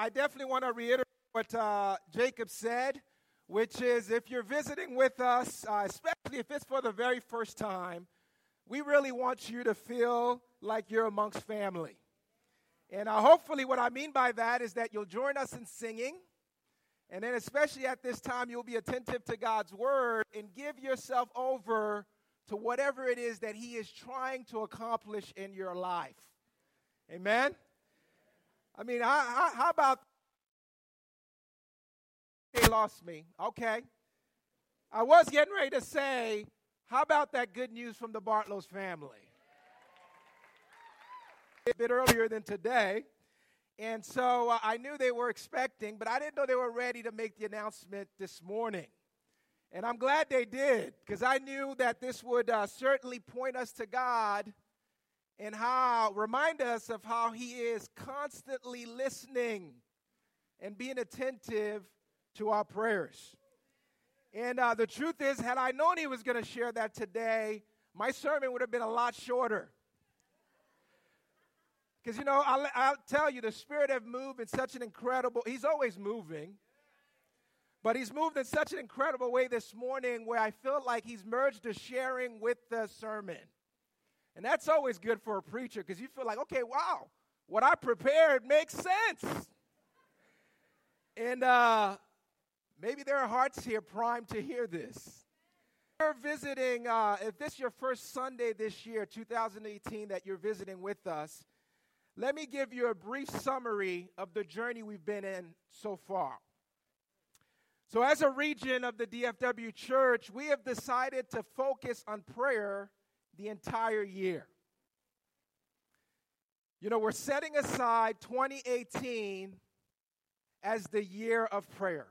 I definitely want to reiterate what uh, Jacob said, which is if you're visiting with us, uh, especially if it's for the very first time, we really want you to feel like you're amongst family. And uh, hopefully, what I mean by that is that you'll join us in singing. And then, especially at this time, you'll be attentive to God's word and give yourself over to whatever it is that He is trying to accomplish in your life. Amen? I mean, how, how about they lost me? Okay. I was getting ready to say, how about that good news from the Bartlows family? A bit earlier than today. And so uh, I knew they were expecting, but I didn't know they were ready to make the announcement this morning. And I'm glad they did, because I knew that this would uh, certainly point us to God and how remind us of how he is constantly listening and being attentive to our prayers. And uh, the truth is, had I known he was going to share that today, my sermon would have been a lot shorter. Because, you know, I'll, I'll, tell you, the Spirit have moved in such an incredible, He's always moving. But He's moved in such an incredible way this morning where I feel like He's merged the sharing with the sermon. And that's always good for a preacher because you feel like, okay, wow, what I prepared makes sense. And uh, maybe there are hearts here primed to hear this. You're visiting, uh, if this is your first Sunday this year, 2018, that you're visiting with us, let me give you a brief summary of the journey we've been in so far. So, as a region of the DFW Church, we have decided to focus on prayer the entire year. You know, we're setting aside 2018 as the year of prayer.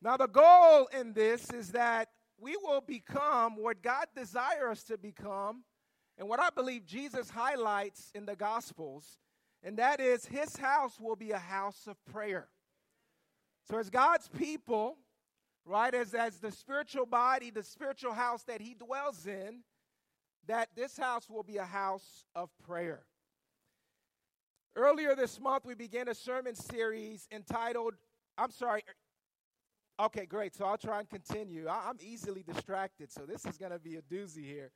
Now, the goal in this is that we will become what God desires us to become, and what I believe Jesus highlights in the Gospels, and that is His house will be a house of prayer. So, as God's people, right, as, as the spiritual body, the spiritual house that He dwells in, that this house will be a house of prayer. Earlier this month, we began a sermon series entitled, I'm sorry. Okay, great. So I'll try and continue. I'm easily distracted, so this is going to be a doozy here.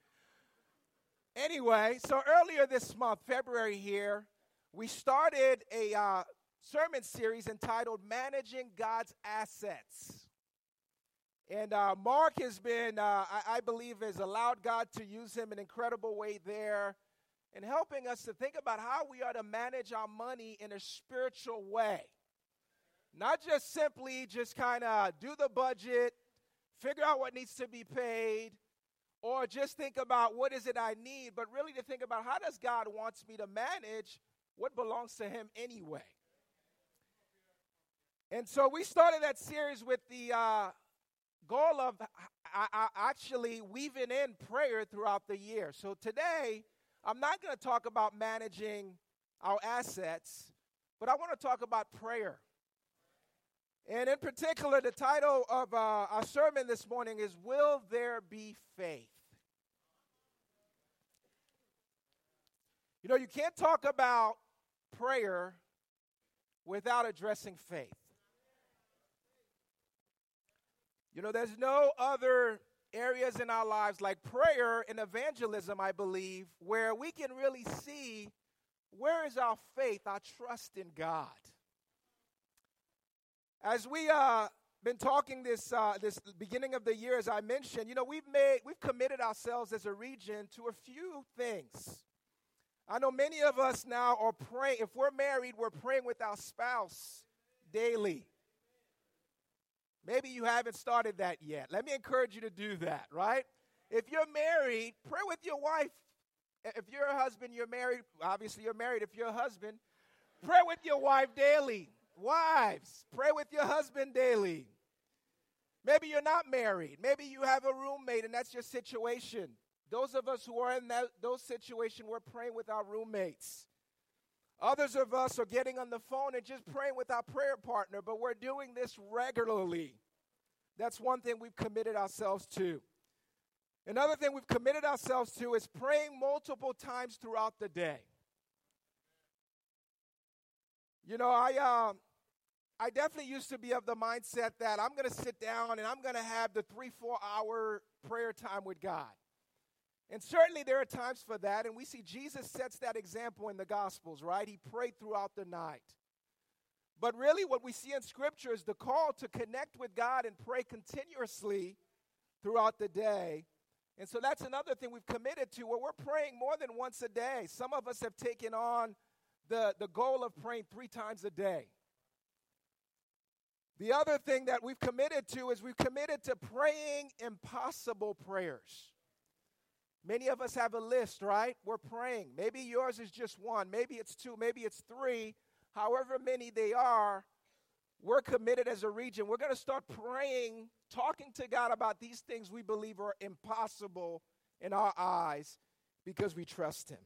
Anyway, so earlier this month, February here, we started a uh, sermon series entitled Managing God's Assets. And uh, Mark has been, uh, I, I, believe, has allowed God to use him in an incredible way there in helping us to think about how we are to manage our money in a spiritual way. Not just simply just kind of do the budget, figure out what needs to be paid, or just think about what is it I need, but really to think about how does God wants me to manage what belongs to him anyway. And so we started that series with the uh, goal of I, I actually weaving in prayer throughout the year. So today, I'm not going to talk about managing our assets, but I want to talk about prayer. And in particular, the title of uh, our sermon this morning is Will There Be Faith? You know, you can't talk about prayer without addressing faith. You know, there's no other areas in our lives like prayer and evangelism, I believe, where we can really see where is our faith, our trust in God. As we uh been talking this uh, this beginning of the year, as I mentioned, you know, we've made we've committed ourselves as a region to a few things. I know many of us now are praying. If we're married, we're praying with our spouse daily. Maybe you haven't started that yet. Let me encourage you to do that, right? If you're married, pray with your wife. If you're a husband, you're married. Obviously, you're married. If you're a husband, pray with your wife daily. Wives, pray with your husband daily. Maybe you're not married. Maybe you have a roommate and that's your situation. Those of us who are in that, those situations, we're praying with our roommates. Others of us are getting on the phone and just praying with our prayer partner, but we're doing this regularly. That's one thing we've committed ourselves to. Another thing we've committed ourselves to is praying multiple times throughout the day. You know, I um, I definitely used to be of the mindset that I'm going to sit down and I'm going to have the three, four hour prayer time with God. And certainly there are times for that, and we see Jesus sets that example in the Gospels, right? He prayed throughout the night. But really, what we see in Scripture is the call to connect with God and pray continuously throughout the day. And so that's another thing we've committed to where we're praying more than once a day. Some of us have taken on the, the goal of praying three times a day. The other thing that we've committed to is we've committed to praying impossible prayers. Many of us have a list, right? We're praying. Maybe yours is just one, maybe it's two, maybe it's three. However many they are, we're committed as a region. We're going to start praying, talking to God about these things we believe are impossible in our eyes because we trust Him.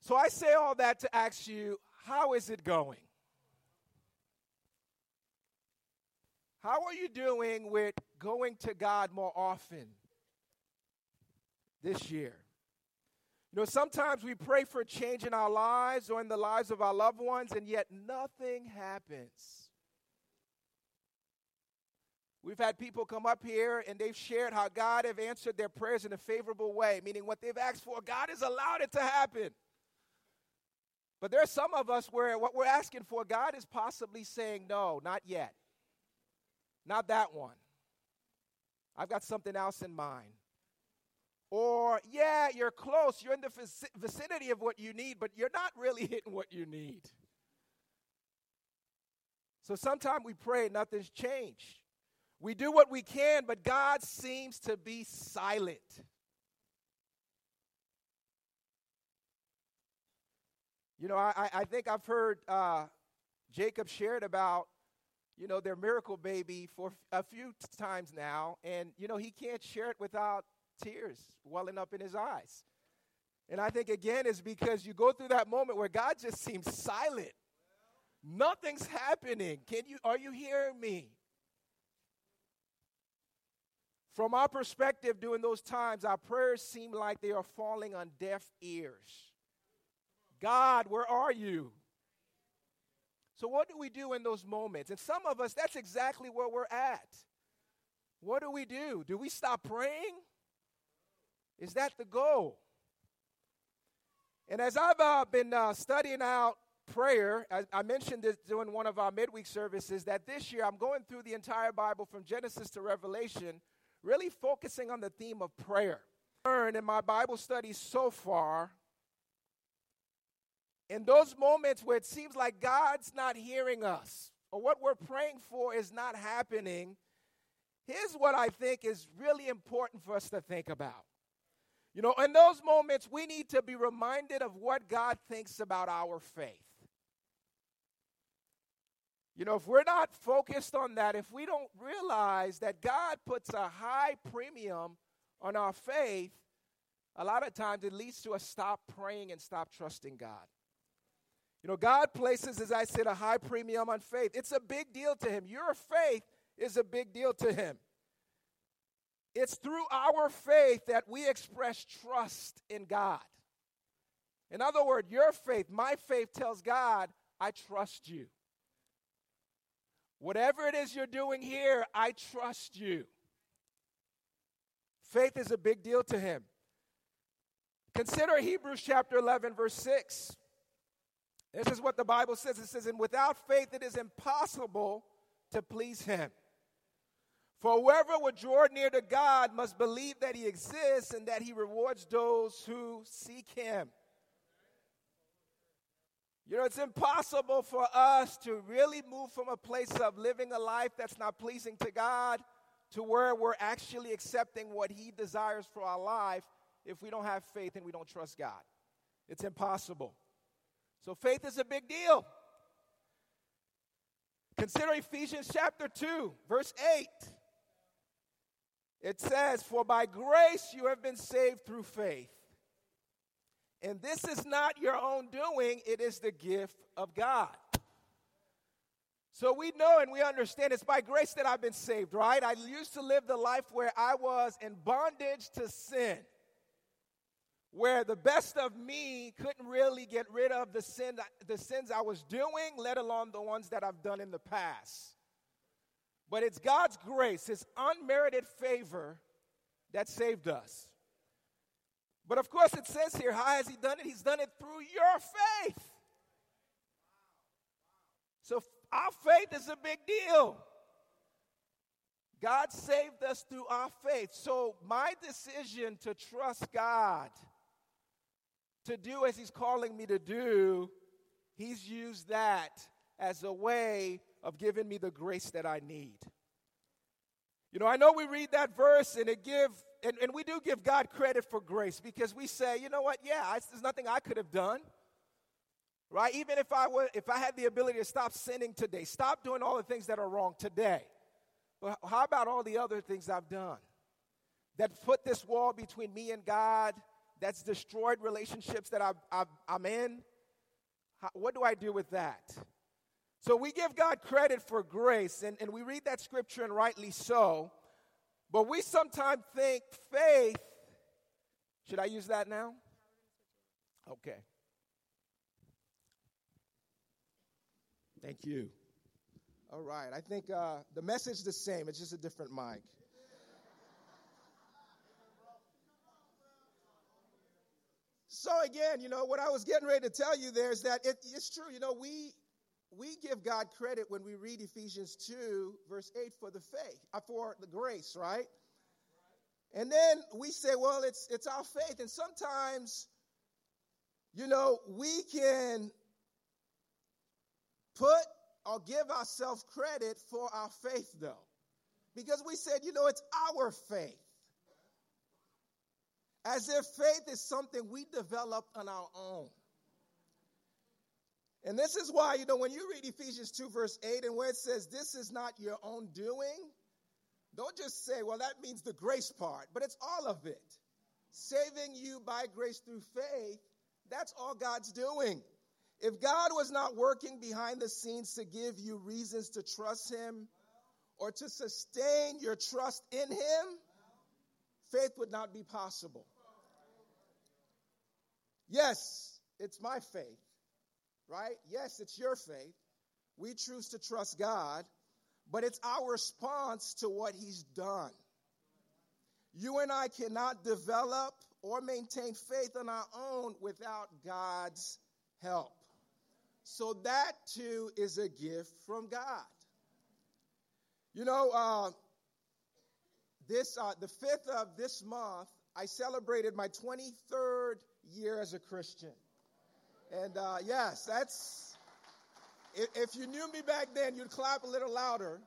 So I say all that to ask you, how is it going? How are you doing with going to God more often this year? You know, sometimes we pray for change in our lives or in the lives of our loved ones, and yet nothing happens. We've had people come up here and they've shared how God have answered their prayers in a favorable way, meaning what they've asked for, God has allowed it to happen. But there are some of us where what we're asking for, God is possibly saying, no, not yet. Not that one. I've got something else in mind. Or, yeah, you're close. You're in the vicinity of what you need, but you're not really hitting what you need. So sometimes we pray, nothing's changed. We do what we can, but God seems to be silent. You know, I, I think I've heard uh, Jacob shared about you know, their miracle baby for a few times now, and, you know, he can't share it without tears welling up in his eyes. And I think, again, is because you go through that moment where God just seems silent. Nothing's happening. Can you, are you hearing me? From our perspective, during those times, our prayers seem like they are falling on deaf ears. God, where are you? So, what do we do in those moments? And some of us, that's exactly where we're at. What do we do? Do we stop praying? Is that the goal? And as I've uh, been uh, studying out prayer, I, I mentioned this during one of our midweek services that this year I'm going through the entire Bible from Genesis to Revelation, really focusing on the theme of prayer. Learned in my Bible studies so far in those moments where it seems like God's not hearing us or what we're praying for is not happening, here's what I think is really important for us to think about. You know, in those moments, we need to be reminded of what God thinks about our faith. You know, if we're not focused on that, if we don't realize that God puts a high premium on our faith, a lot of times it leads to us stop praying and stop trusting God. You know, God places, as I said, a high premium on faith. It's a big deal to Him. Your faith is a big deal to Him. It's through our faith that we express trust in God. In other words, your faith, my faith tells God, I trust you. Whatever it is you're doing here, I trust you. Faith is a big deal to him. Consider Hebrews chapter 11, verse 6. This is what the Bible says. It says, And without faith it is impossible to please him. For whoever would draw near to God must believe that he exists and that he rewards those who seek him. You know, it's impossible for us to really move from a place of living a life that's not pleasing to God to where we're actually accepting what he desires for our life if we don't have faith and we don't trust God. It's impossible. So faith is a big deal. Consider Ephesians chapter 2, verse 8. It says, For by grace you have been saved through faith. And this is not your own doing, it is the gift of God. So we know and we understand it's by grace that I've been saved, right? I used to live the life where I was in bondage to sin. where the best of me couldn't really get rid of the sin the sins I was doing, let alone the ones that I've done in the past. But it's God's grace, his unmerited favor that saved us. But of course it says here, how has he done it? He's done it through your faith. So our faith is a big deal. God saved us through our faith. So my decision to trust God to do as He's calling me to do, He's used that as a way of giving me the grace that I need. You know, I know we read that verse and it give and, and we do give God credit for grace because we say, you know what, yeah, I, there's nothing I could have done. Right? Even if I were if I had the ability to stop sinning today, stop doing all the things that are wrong today. Well, how about all the other things I've done that put this wall between me and God, that's destroyed relationships that i am in. How, what do I do with that? So we give God credit for grace, and, and we read that scripture, and rightly so. But we sometimes think faith, should I use that now? Okay. Thank you. All right. I think uh, the message is the same, it's just a different mic. So again, you know, what I was getting ready to tell you there is that it, it's true. You know, we we give God credit when we read Ephesians 2, verse 8, for the faith, uh, for the grace, right? And then we say, well, it's it's our faith. And sometimes, you know, we can put or give ourselves credit for our faith, though. Because we said, you know, it's our faith as if faith is something we develop on our own. And this is why, you know, when you read Ephesians 2, verse 8, and where it says, This is not your own doing, don't just say, Well, that means the grace part, but it's all of it. Saving you by grace through faith, that's all God's doing. If God was not working behind the scenes to give you reasons to trust Him or to sustain your trust in Him, faith would not be possible. Yes, it's my faith, right? Yes, it's your faith. We choose to trust God, but it's our response to what He's done. You and I cannot develop or maintain faith on our own without God's help. So that too is a gift from God. You know, uh, this uh, the fifth of this month, I celebrated my 23rd year as a Christian. And uh, yes, that's, if, you knew me back then, you'd clap a little louder.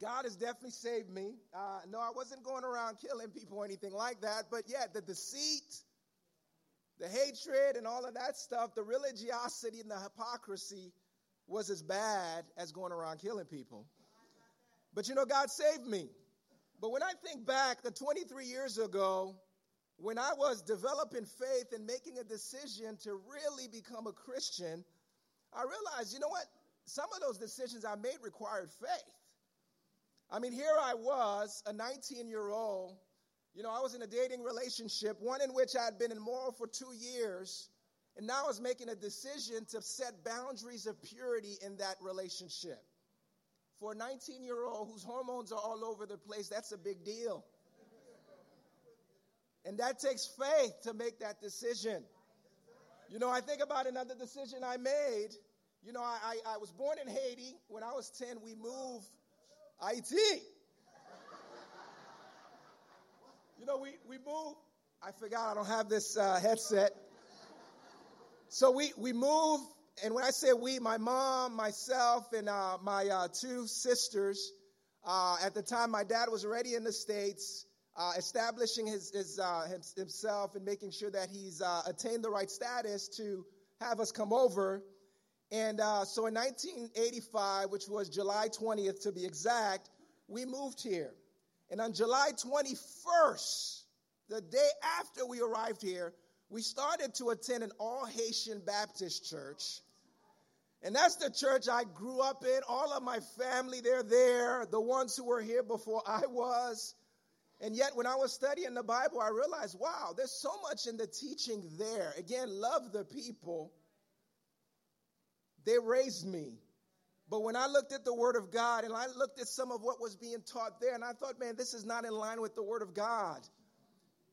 God has definitely saved me. Uh, no, I wasn't going around killing people or anything like that, but yeah, the deceit, the hatred, and all of that stuff, the religiosity and the hypocrisy was as bad as going around killing people. But you know, God saved me. But when I think back, the 23 years ago, when I was developing faith and making a decision to really become a Christian, I realized, you know what? Some of those decisions I made required faith. I mean, here I was, a 19 year old. You know, I was in a dating relationship, one in which I had been immoral for two years, and now I was making a decision to set boundaries of purity in that relationship. For a 19 year old whose hormones are all over the place, that's a big deal. And that takes faith to make that decision. You know, I think about another decision I made. You know, I, I, I was born in Haiti. When I was 10, we moved IT. You know, we, we moved. I forgot I don't have this uh, headset. So we, we moved, and when I say we, my mom, myself, and uh, my uh, two sisters, uh, at the time my dad was already in the States, uh, establishing his, his uh, himself and making sure that he's uh, attained the right status to have us come over. And uh, so in 1985, which was July 20th to be exact, we moved here. And on July 21st, the day after we arrived here, we started to attend an all Haitian Baptist church. And that's the church I grew up in. All of my family, they're there. The ones who were here before I was. And yet, when I was studying the Bible, I realized, wow, there's so much in the teaching there. Again, love the people. They raised me. But when I looked at the Word of God and I looked at some of what was being taught there, and I thought, man, this is not in line with the Word of God.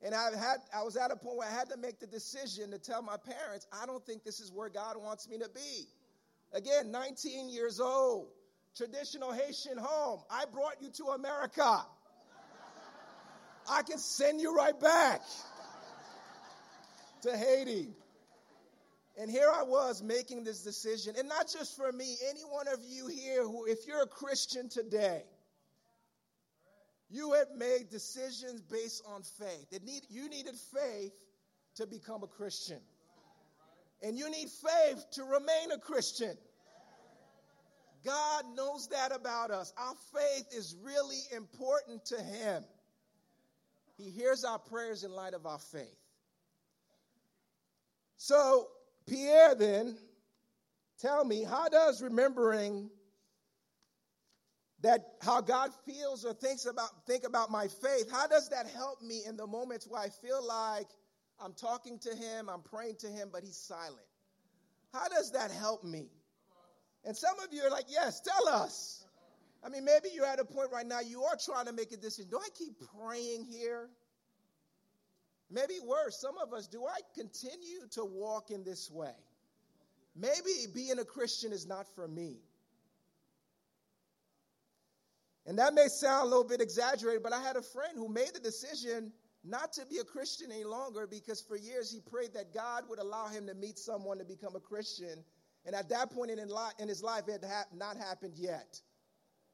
And I had I was at a point where I had to make the decision to tell my parents, I don't think this is where God wants me to be. Again, 19 years old, traditional Haitian home. I brought you to America. I can send you right back to Haiti. And here I was making this decision, and not just for me, any one of you here who, if you're a Christian today, you have made decisions based on faith. It need, you needed faith to become a Christian. And you need faith to remain a Christian. God knows that about us. Our faith is really important to Him. He hears our prayers in light of our faith. So, Pierre, then, tell me, how does remembering that how God feels or thinks about think about my faith, how does that help me in the moments where I feel like I'm talking to him, I'm praying to him, but he's silent? How does that help me? And some of you are like, yes, tell us. I mean, maybe you're at a point right now, you are trying to make a decision. Do I keep praying here? Maybe worse, some of us, do I continue to walk in this way? Maybe being a Christian is not for me. And that may sound a little bit exaggerated, but I had a friend who made the decision not to be a Christian any longer because for years he prayed that God would allow him to meet someone to become a Christian. And at that point in, his life, it had not happened yet.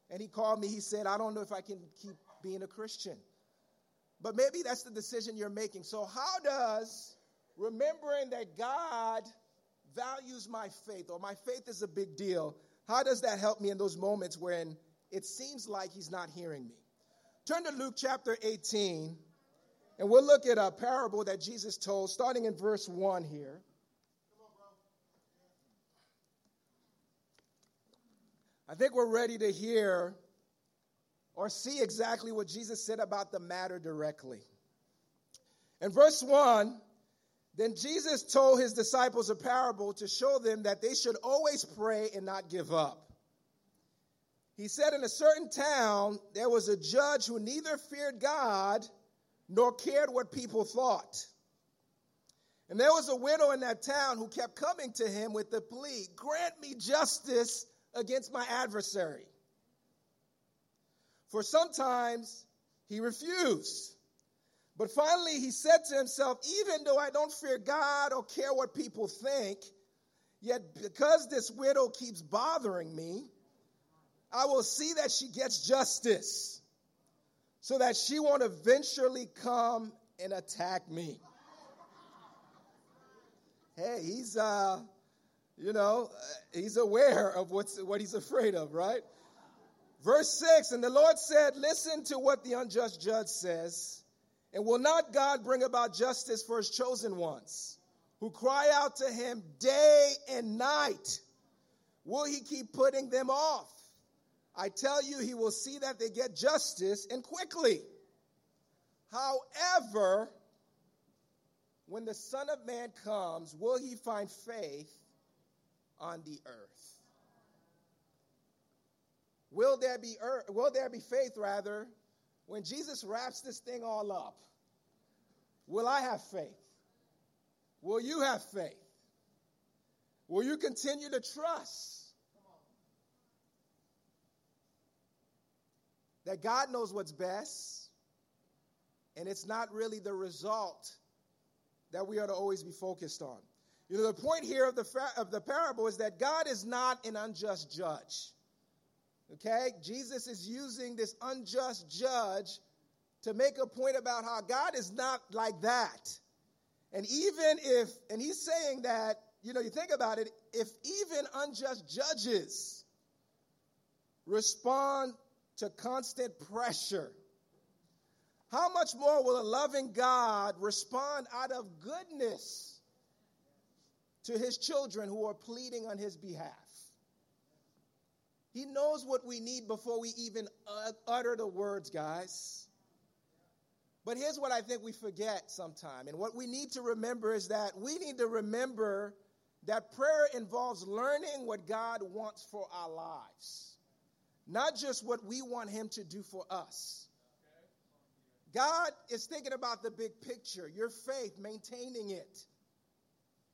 And he called me. He said, I don't know if I can keep being a Christian. But maybe that's the decision you're making. So, how does remembering that God values my faith or my faith is a big deal, how does that help me in those moments when it seems like he's not hearing me? Turn to Luke chapter 18, and we'll look at a parable that Jesus told, starting in verse 1 here. I think we're ready to hear or see exactly what Jesus said about the matter directly. In verse 1, then Jesus told his disciples a parable to show them that they should always pray and not give up. He said, In a certain town, there was a judge who neither feared God nor cared what people thought. And there was a widow in that town who kept coming to him with the plea Grant me justice against my adversary. For sometimes he refused. But finally he said to himself, Even though I don't fear God or care what people think, yet because this widow keeps bothering me, I will see that she gets justice so that she won't eventually come and attack me. Hey, he's uh you know, uh, he's aware of what's, what he's afraid of, right? Verse 6 And the Lord said, Listen to what the unjust judge says. And will not God bring about justice for his chosen ones who cry out to him day and night? Will he keep putting them off? I tell you, he will see that they get justice and quickly. However, when the Son of Man comes, will he find faith on the earth. Will there be earth, will there be faith rather when Jesus wraps this thing all up? Will I have faith? Will you have faith? Will you continue to trust that God knows what's best and it's not really the result that we ought to always be focused on? You know, the point here of the, fa- of the parable is that God is not an unjust judge. Okay? Jesus is using this unjust judge to make a point about how God is not like that. And even if, and he's saying that, you know, you think about it, if even unjust judges respond to constant pressure, how much more will a loving God respond out of goodness to his children who are pleading on his behalf. He knows what we need before we even utter the words, guys. But here's what I think we forget sometime. And what we need to remember is that we need to remember that prayer involves learning what God wants for our lives, not just what we want Him to do for us. God is thinking about the big picture, your faith, maintaining it,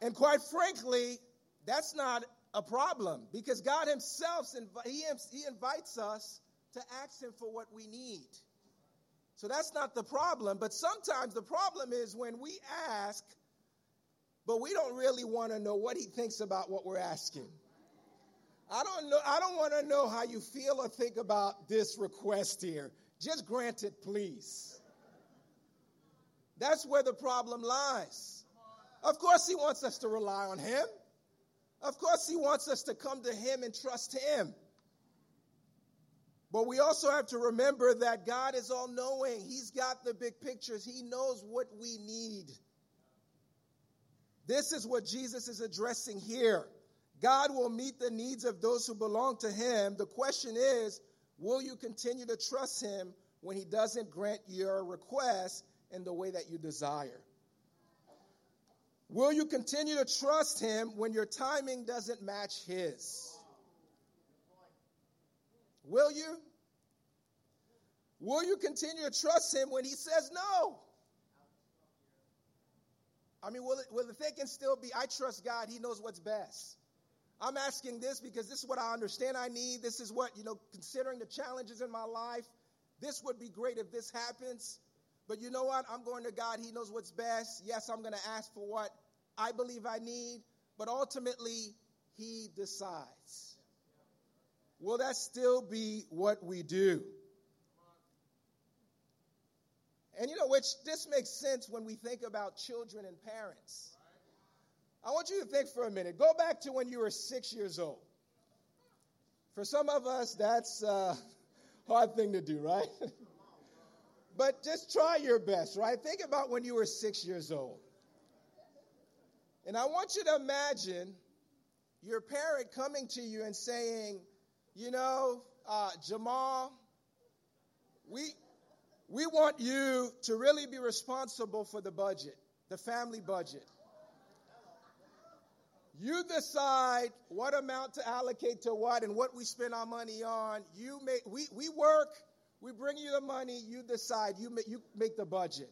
And quite frankly, that's not a problem because God Himself, he, he invites us to ask Him for what we need. So that's not the problem. But sometimes the problem is when we ask, but we don't really want to know what He thinks about what we're asking. I don't know. I don't want to know how you feel or think about this request here. Just grant it, please. That's where the problem lies. Of course, he wants us to rely on him. Of course, he wants us to come to him and trust him. But we also have to remember that God is all knowing. He's got the big pictures, He knows what we need. This is what Jesus is addressing here. God will meet the needs of those who belong to Him. The question is will you continue to trust Him when He doesn't grant your request in the way that you desire? Will you continue to trust Him when your timing doesn't match His? Will you? Will you continue to trust Him when He says no? I mean, will, it, will the thinking still be, I trust God, He knows what's best? I'm asking this because this is what I understand I need. This is what, you know, considering the challenges in my life, this would be great if this happens. But you know what? I'm going to God. He knows what's best. Yes, I'm going to ask for what I believe I need, but ultimately, He decides. Will that still be what we do? And you know, which this makes sense when we think about children and parents. I want you to think for a minute. Go back to when you were six years old. For some of us, that's a hard thing to do, right? but just try your best, right? Think about when you were six years old. And I want you to imagine your parent coming to you and saying, you know, uh, Jamal, we, we want you to really be responsible for the budget, the family budget. You decide what amount to allocate to what and what we spend our money on. You make we, we work, we bring you the money, you decide, you make, you make the budget.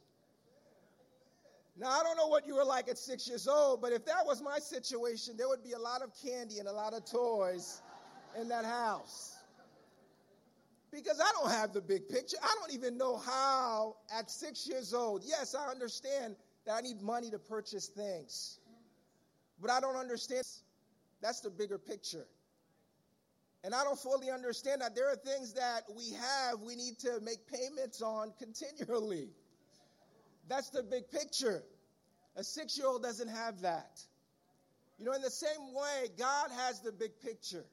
Now, I don't know what you were like at six years old, but if that was my situation, there would be a lot of candy and a lot of toys in that house. Because I don't have the big picture. I don't even know how, at six years old, yes, I understand that I need money to purchase things. But I don't understand. That's the bigger picture. And I don't fully understand that there are things that we have we need to make payments on continually. That's the big picture. A six year old doesn't have that. You know, in the same way, God has the big picture.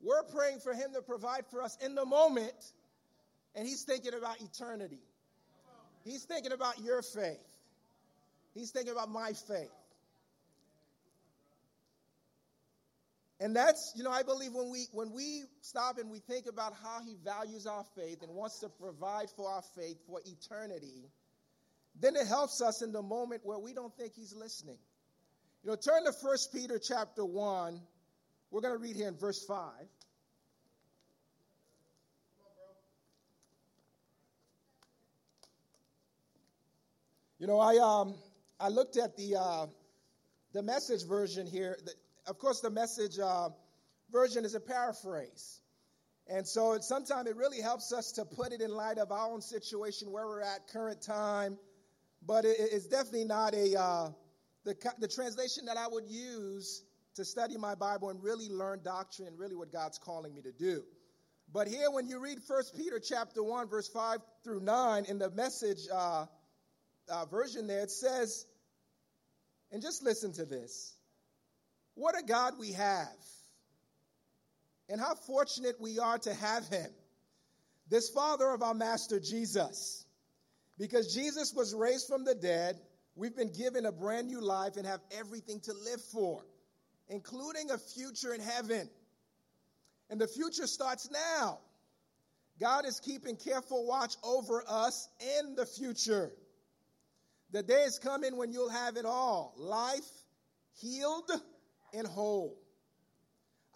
We're praying for Him to provide for us in the moment, and He's thinking about eternity. He's thinking about your faith, He's thinking about my faith. And that's, you know, I believe when we when we stop and we think about how he values our faith and wants to provide for our faith for eternity, then it helps us in the moment where we don't think he's listening. You know, turn to 1 Peter chapter 1. We're going to read here in verse 5. You know, I um I looked at the uh, the message version here. of course, the message uh, version is a paraphrase. And so sometimes it really helps us to put it in light of our own situation, where we're at, current time, but it, it's definitely not a uh, the the translation that I would use to study my Bible and really learn doctrine and really what God's calling me to do. But here, when you read 1 Peter chapter 1, verse 5 through 9, in the message uh, uh, version there, it says, and just listen to this what a God we have, and how fortunate we are to have him, this Father of our Master Jesus. Because Jesus was raised from the dead, we've been given a brand new life and have everything to live for, including a future in heaven. And the future starts now. God is keeping careful watch over us in the future. The day is coming when you'll have it all life, healed, and whole.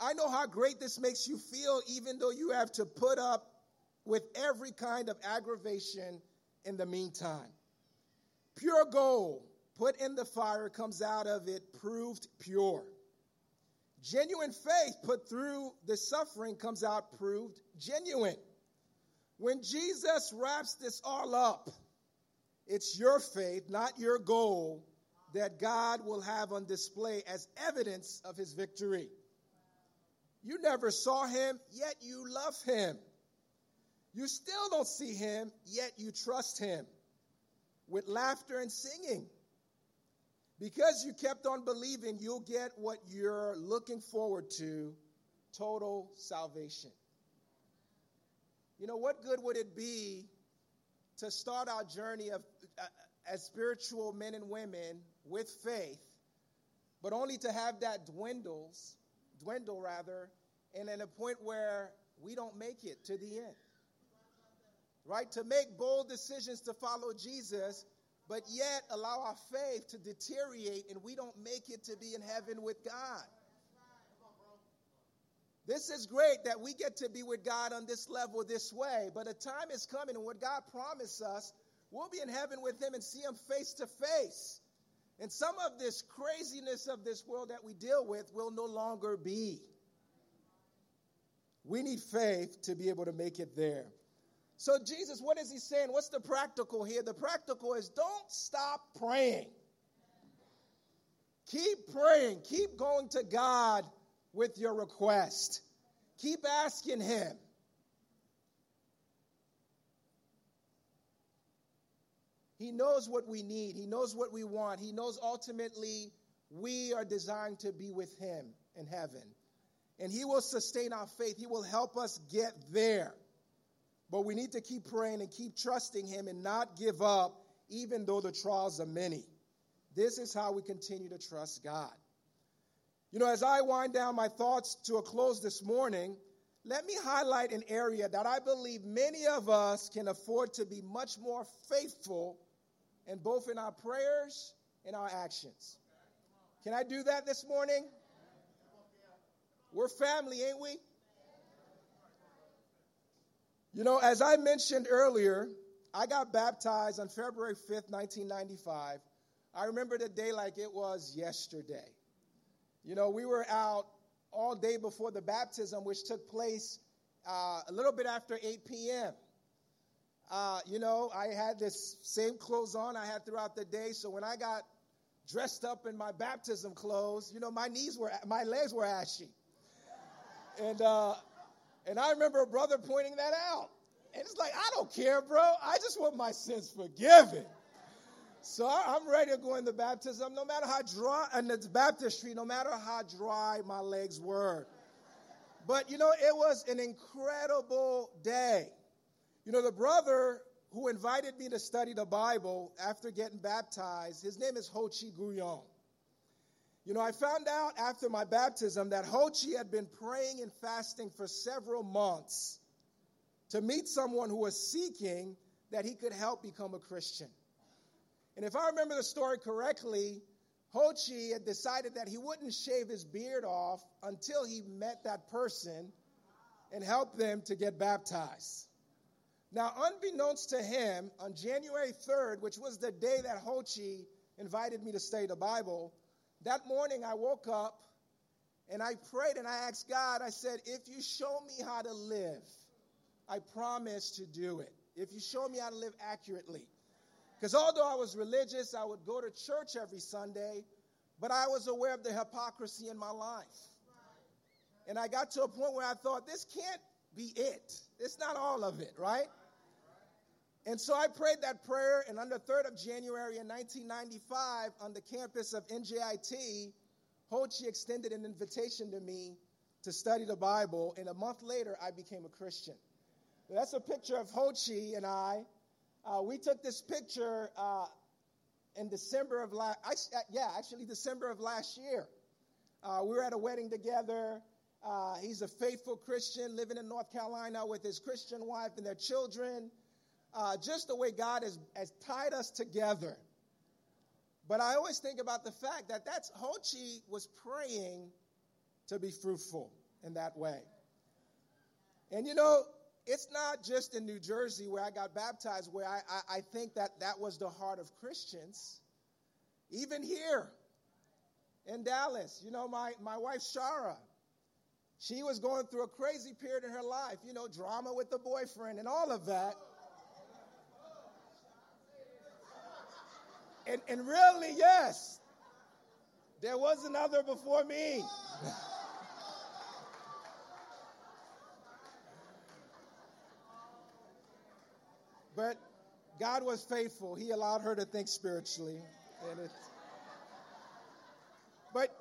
I know how great this makes you feel, even though you have to put up with every kind of aggravation in the meantime. Pure gold put in the fire comes out of it proved pure. Genuine faith put through the suffering comes out proved genuine. When Jesus wraps this all up, it's your faith, not your goal, that God will have on display as evidence of his victory. You never saw him, yet you love him. You still don't see him, yet you trust him with laughter and singing. Because you kept on believing, you'll get what you're looking forward to total salvation. You know, what good would it be to start our journey of, uh, as spiritual men and women with faith, but only to have that dwindles, dwindle rather, and at a point where we don't make it to the end? Right? To make bold decisions to follow Jesus, but yet allow our faith to deteriorate and we don't make it to be in heaven with God. This is great that we get to be with God on this level this way, but a time is coming and what God promised us, we'll be in heaven with Him and see Him face to face. And some of this craziness of this world that we deal with will no longer be. We need faith to be able to make it there. So, Jesus, what is he saying? What's the practical here? The practical is don't stop praying. Keep praying. Keep going to God with your request. Keep asking Him. He knows what we need, He knows what we want. He knows ultimately we are designed to be with Him in heaven. And He will sustain our faith, He will help us get there. But we need to keep praying and keep trusting Him and not give up, even though the trials are many. This is how we continue to trust God. You know, as I wind down my thoughts to a close this morning, let me highlight an area that I believe many of us can afford to be much more faithful in both in our prayers and our actions. Can I do that this morning? We're family, ain't we? You know, as I mentioned earlier, I got baptized on February 5th, 1995. I remember the day like it was yesterday. You know, we were out all day before the baptism, which took place uh, a little bit after 8 p.m. Uh, you know, I had this same clothes on I had throughout the day, so when I got dressed up in my baptism clothes, you know, my knees were, my legs were ashy. And, uh, and I remember a brother pointing that out. And it's like, I don't care, bro. I just want my sins forgiven. So I'm ready to go in the baptism, no matter how dry, and it's baptistry, no matter how dry my legs were. But you know, it was an incredible day. You know, the brother who invited me to study the Bible after getting baptized, his name is Ho Chi Guyon. You know, I found out after my baptism that Ho Chi had been praying and fasting for several months to meet someone who was seeking that he could help become a Christian. And if I remember the story correctly, Ho Chi had decided that he wouldn't shave his beard off until he met that person and helped them to get baptized. Now, unbeknownst to him, on January 3rd, which was the day that Ho Chi invited me to study the Bible, that morning I woke up and I prayed and I asked God, I said, if you show me how to live, I promise to do it. If you show me how to live accurately. Because although I was religious, I would go to church every Sunday, but I was aware of the hypocrisy in my life. And I got to a point where I thought, this can't be it. It's not all of it, right? And so I prayed that prayer, and on the 3rd of January in 1995, on the campus of NJIT, Ho Chi extended an invitation to me to study the Bible, and a month later, I became a Christian. That's a picture of Ho Chi and I. Uh, we took this picture uh, in December of last, uh, yeah, actually December of last year. Uh, we were at a wedding together. Uh, he's a faithful Christian living in North Carolina with his Christian wife and their children. Uh, just the way God has, has tied us together. But I always think about the fact that that's Ho Chi was praying to be fruitful in that way. And you know, it's not just in New Jersey where I got baptized, where I, I, I think that that was the heart of Christians. Even here in Dallas, you know, my, my wife Shara, she was going through a crazy period in her life, you know, drama with the boyfriend and all of that. And, and really, yes, there was another before me. but God was faithful. He allowed her to think spiritually. And it, but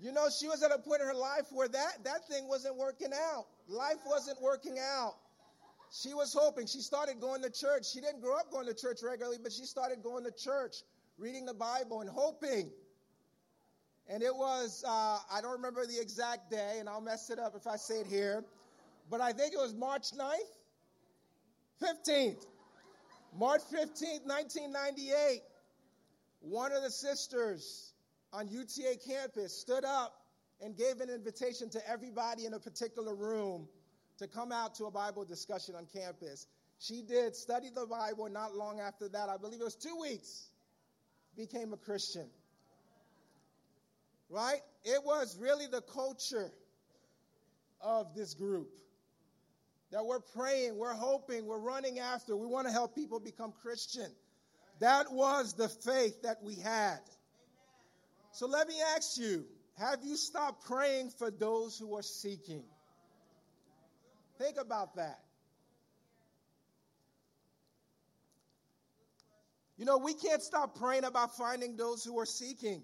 you know, she was at a point in her life where that, that thing wasn't working out. Life wasn't working out. She was hoping. She started going to church. She didn't grow up going to church regularly, but she started going to church reading the Bible and hoping. And it was, uh, I don't remember the exact day, and I'll mess it up if I say it here, but I think it was March 9th, 15th. March 15th, 1998. One of the sisters on UTA campus stood up and gave an invitation to everybody in a particular room to come out to a Bible discussion on campus. She did study the Bible not long after that. I believe it was two weeks became a Christian. Right? It was really the culture of this group that we're praying, we're hoping, we're running after. We want to help people become Christian. That was the faith that we had. So let me ask you have you stopped praying for those who are seeking? Think about that. You know, we can't stop praying about finding those who are seeking.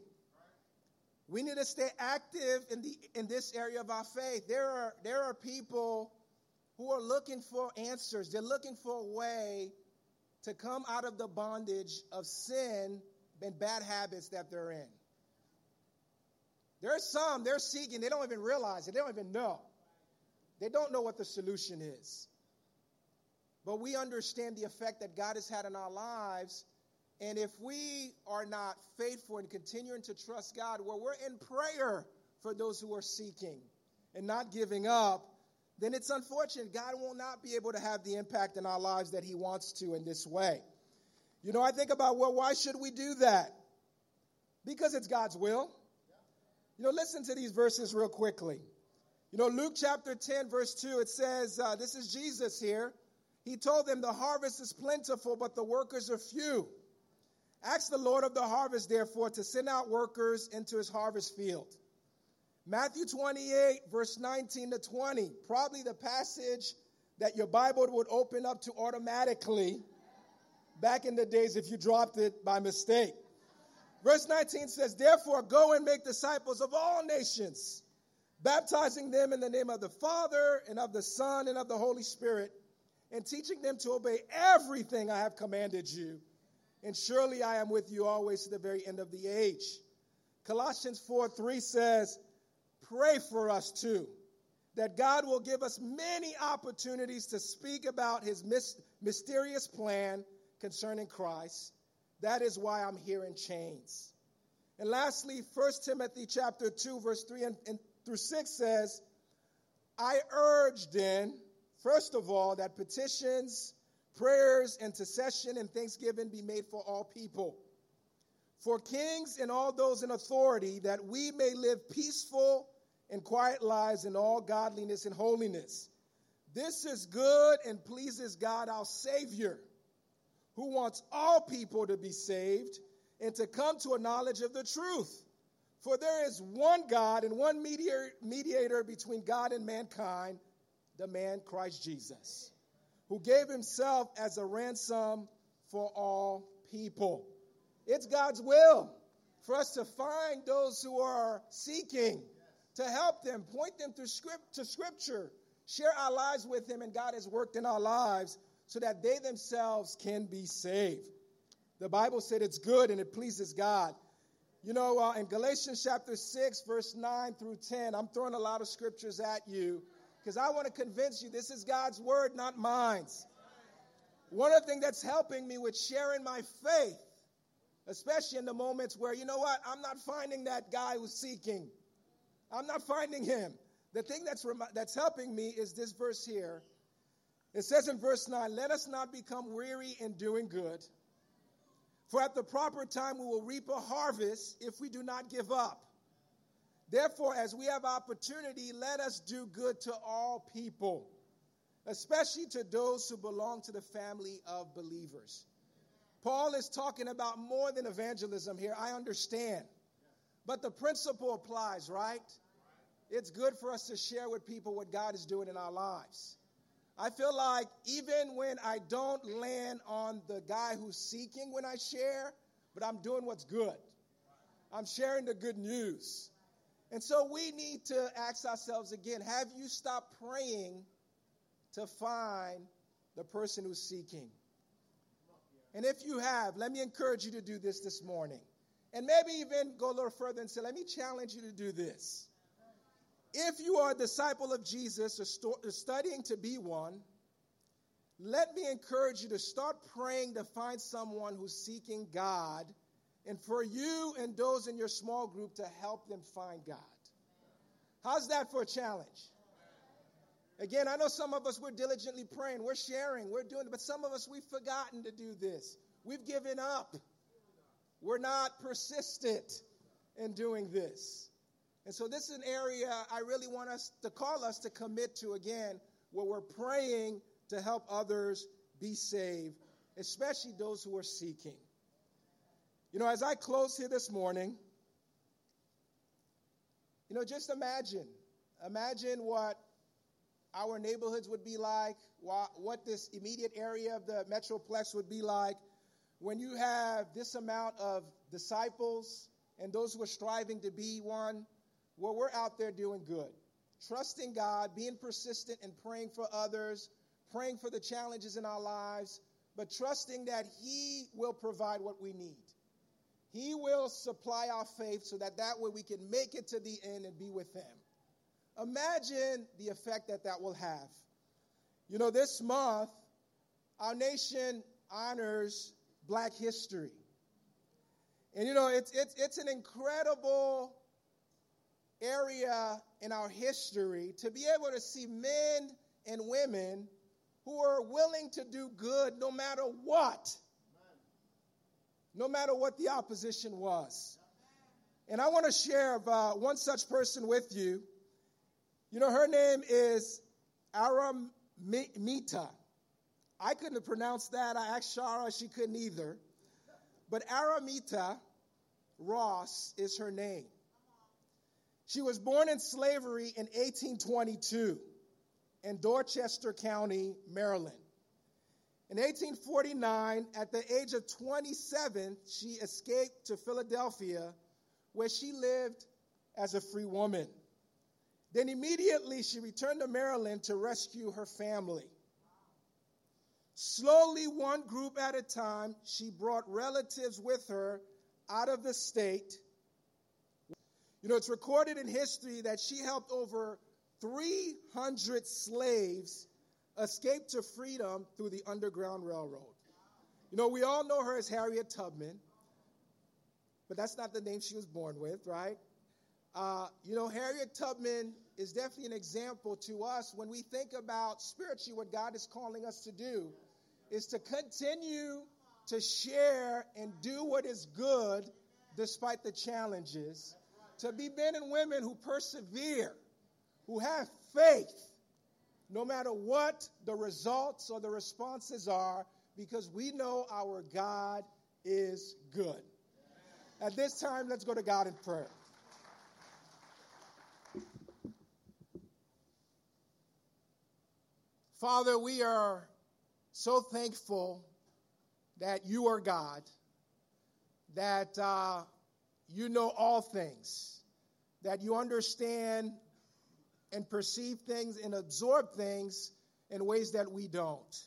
We need to stay active in, the, in this area of our faith. There are, there are people who are looking for answers, they're looking for a way to come out of the bondage of sin and bad habits that they're in. There's some, they're seeking, they don't even realize it, they don't even know. They don't know what the solution is. But we understand the effect that God has had in our lives and if we are not faithful and continuing to trust God, where we're in prayer for those who are seeking and not giving up, then it's unfortunate. God will not be able to have the impact in our lives that He wants to in this way. You know, I think about, well, why should we do that? Because it's God's will. You know, listen to these verses real quickly. You know, Luke chapter 10, verse 2, it says, uh, This is Jesus here. He told them, The harvest is plentiful, but the workers are few. Ask the Lord of the harvest, therefore, to send out workers into his harvest field. Matthew 28, verse 19 to 20, probably the passage that your Bible would open up to automatically back in the days if you dropped it by mistake. Verse 19 says, Therefore, go and make disciples of all nations, baptizing them in the name of the Father and of the Son and of the Holy Spirit, and teaching them to obey everything I have commanded you and surely I am with you always to the very end of the age. Colossians 4 3 says, Pray for us too, that God will give us many opportunities to speak about his mysterious plan concerning Christ. That is why I'm here in chains. And lastly, 1 Timothy chapter 2, verse 3 and, and through 6 says, I urge then, first of all, that petitions, prayers, intercession, and thanksgiving be made for all people, for kings and all those in authority, that we may live peaceful and quiet lives in all godliness and holiness. This is good and pleases God our Savior, who wants all people to be saved and to come to a knowledge of the truth. For there is one God and one mediator, mediator between God and mankind, the man Christ Jesus, who gave himself as a ransom for all people. It's God's will for us to find those who are seeking, to help them, point them to, script, to Scripture, share our lives with Him, and God has worked in our lives so that they themselves can be saved. The Bible said it's good and it pleases God. You know, uh, in Galatians chapter 6, verse 9 through 10, I'm throwing a lot of scriptures at you because I want to convince you this is God's word, not mine. One of the things that's helping me with sharing my faith, especially in the moments where, you know what, I'm not finding that guy who's seeking. I'm not finding him. The thing that's, that's helping me is this verse here. It says in verse 9, Let us not become weary in doing good, for at the proper time we will reap a harvest if we do not give up. Therefore, as we have opportunity, let us do good to all people especially to those who belong to the family of believers. Paul is talking about more than evangelism here. I understand. But the principle applies, right? It's good for us to share with people what God is doing in our lives. I feel like even when I don't land on the guy who's seeking when I share, but I'm doing what's good. I'm sharing the good news. And so we need to ask ourselves again have you stopped praying to find the person who's seeking. And if you have, let me encourage you to do this this morning. And maybe even go a little further and say, let me challenge you to do this. If you are a disciple of Jesus or, st- studying to be one, let me encourage you to start praying to find someone who's seeking God and for you and those in your small group to help them find God. How's that for a challenge? Again, I know some of us, we're diligently praying, we're sharing, we're doing but some of us, we've forgotten to do this. We've given up. We're not persistent in doing this. And so, this is an area I really want us to call us to commit to again, where we're praying to help others be saved, especially those who are seeking. You know, as I close here this morning, you know, just imagine, imagine what our neighborhoods would be like, what this immediate area of the Metroplex would be like, when you have this amount of disciples and those who are striving to be one, well, we're out there doing good. Trusting God, being persistent and praying for others, praying for the challenges in our lives, but trusting that He will provide what we need. He will supply our faith so that that way we can make it to the end and be with Him. Imagine the effect that that will have. You know, this month, our nation honors black history. And you know, it's, it's, it's an incredible area in our history to be able to see men and women who are willing to do good no matter what, no matter what the opposition was. And I want to share uh, one such person with you. You know, her name is Aramita. I couldn't have pronounced that. I asked Shara, she couldn't either. But Aramita Ross is her name. She was born in slavery in 1822 in Dorchester County, Maryland. In 1849, at the age of 27, she escaped to Philadelphia, where she lived as a free woman. Then immediately she returned to Maryland to rescue her family. Slowly, one group at a time, she brought relatives with her out of the state. You know, it's recorded in history that she helped over 300 slaves escape to freedom through the Underground Railroad. You know, we all know her as Harriet Tubman, but that's not the name she was born with, right? Uh, you know, Harriet Tubman is definitely an example to us when we think about spiritually what God is calling us to do is to continue to share and do what is good despite the challenges, to be men and women who persevere, who have faith, no matter what the results or the responses are, because we know our God is good. At this time, let's go to God in prayer. Father, we are so thankful that you are God, that uh, you know all things, that you understand and perceive things and absorb things in ways that we don't.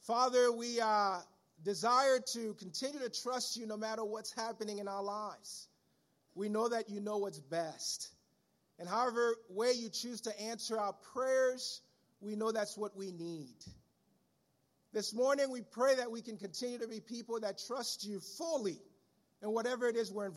Father, we uh, desire to continue to trust you no matter what's happening in our lives. We know that you know what's best. And however way you choose to answer our prayers, we know that's what we need. This morning, we pray that we can continue to be people that trust you fully in whatever it is we're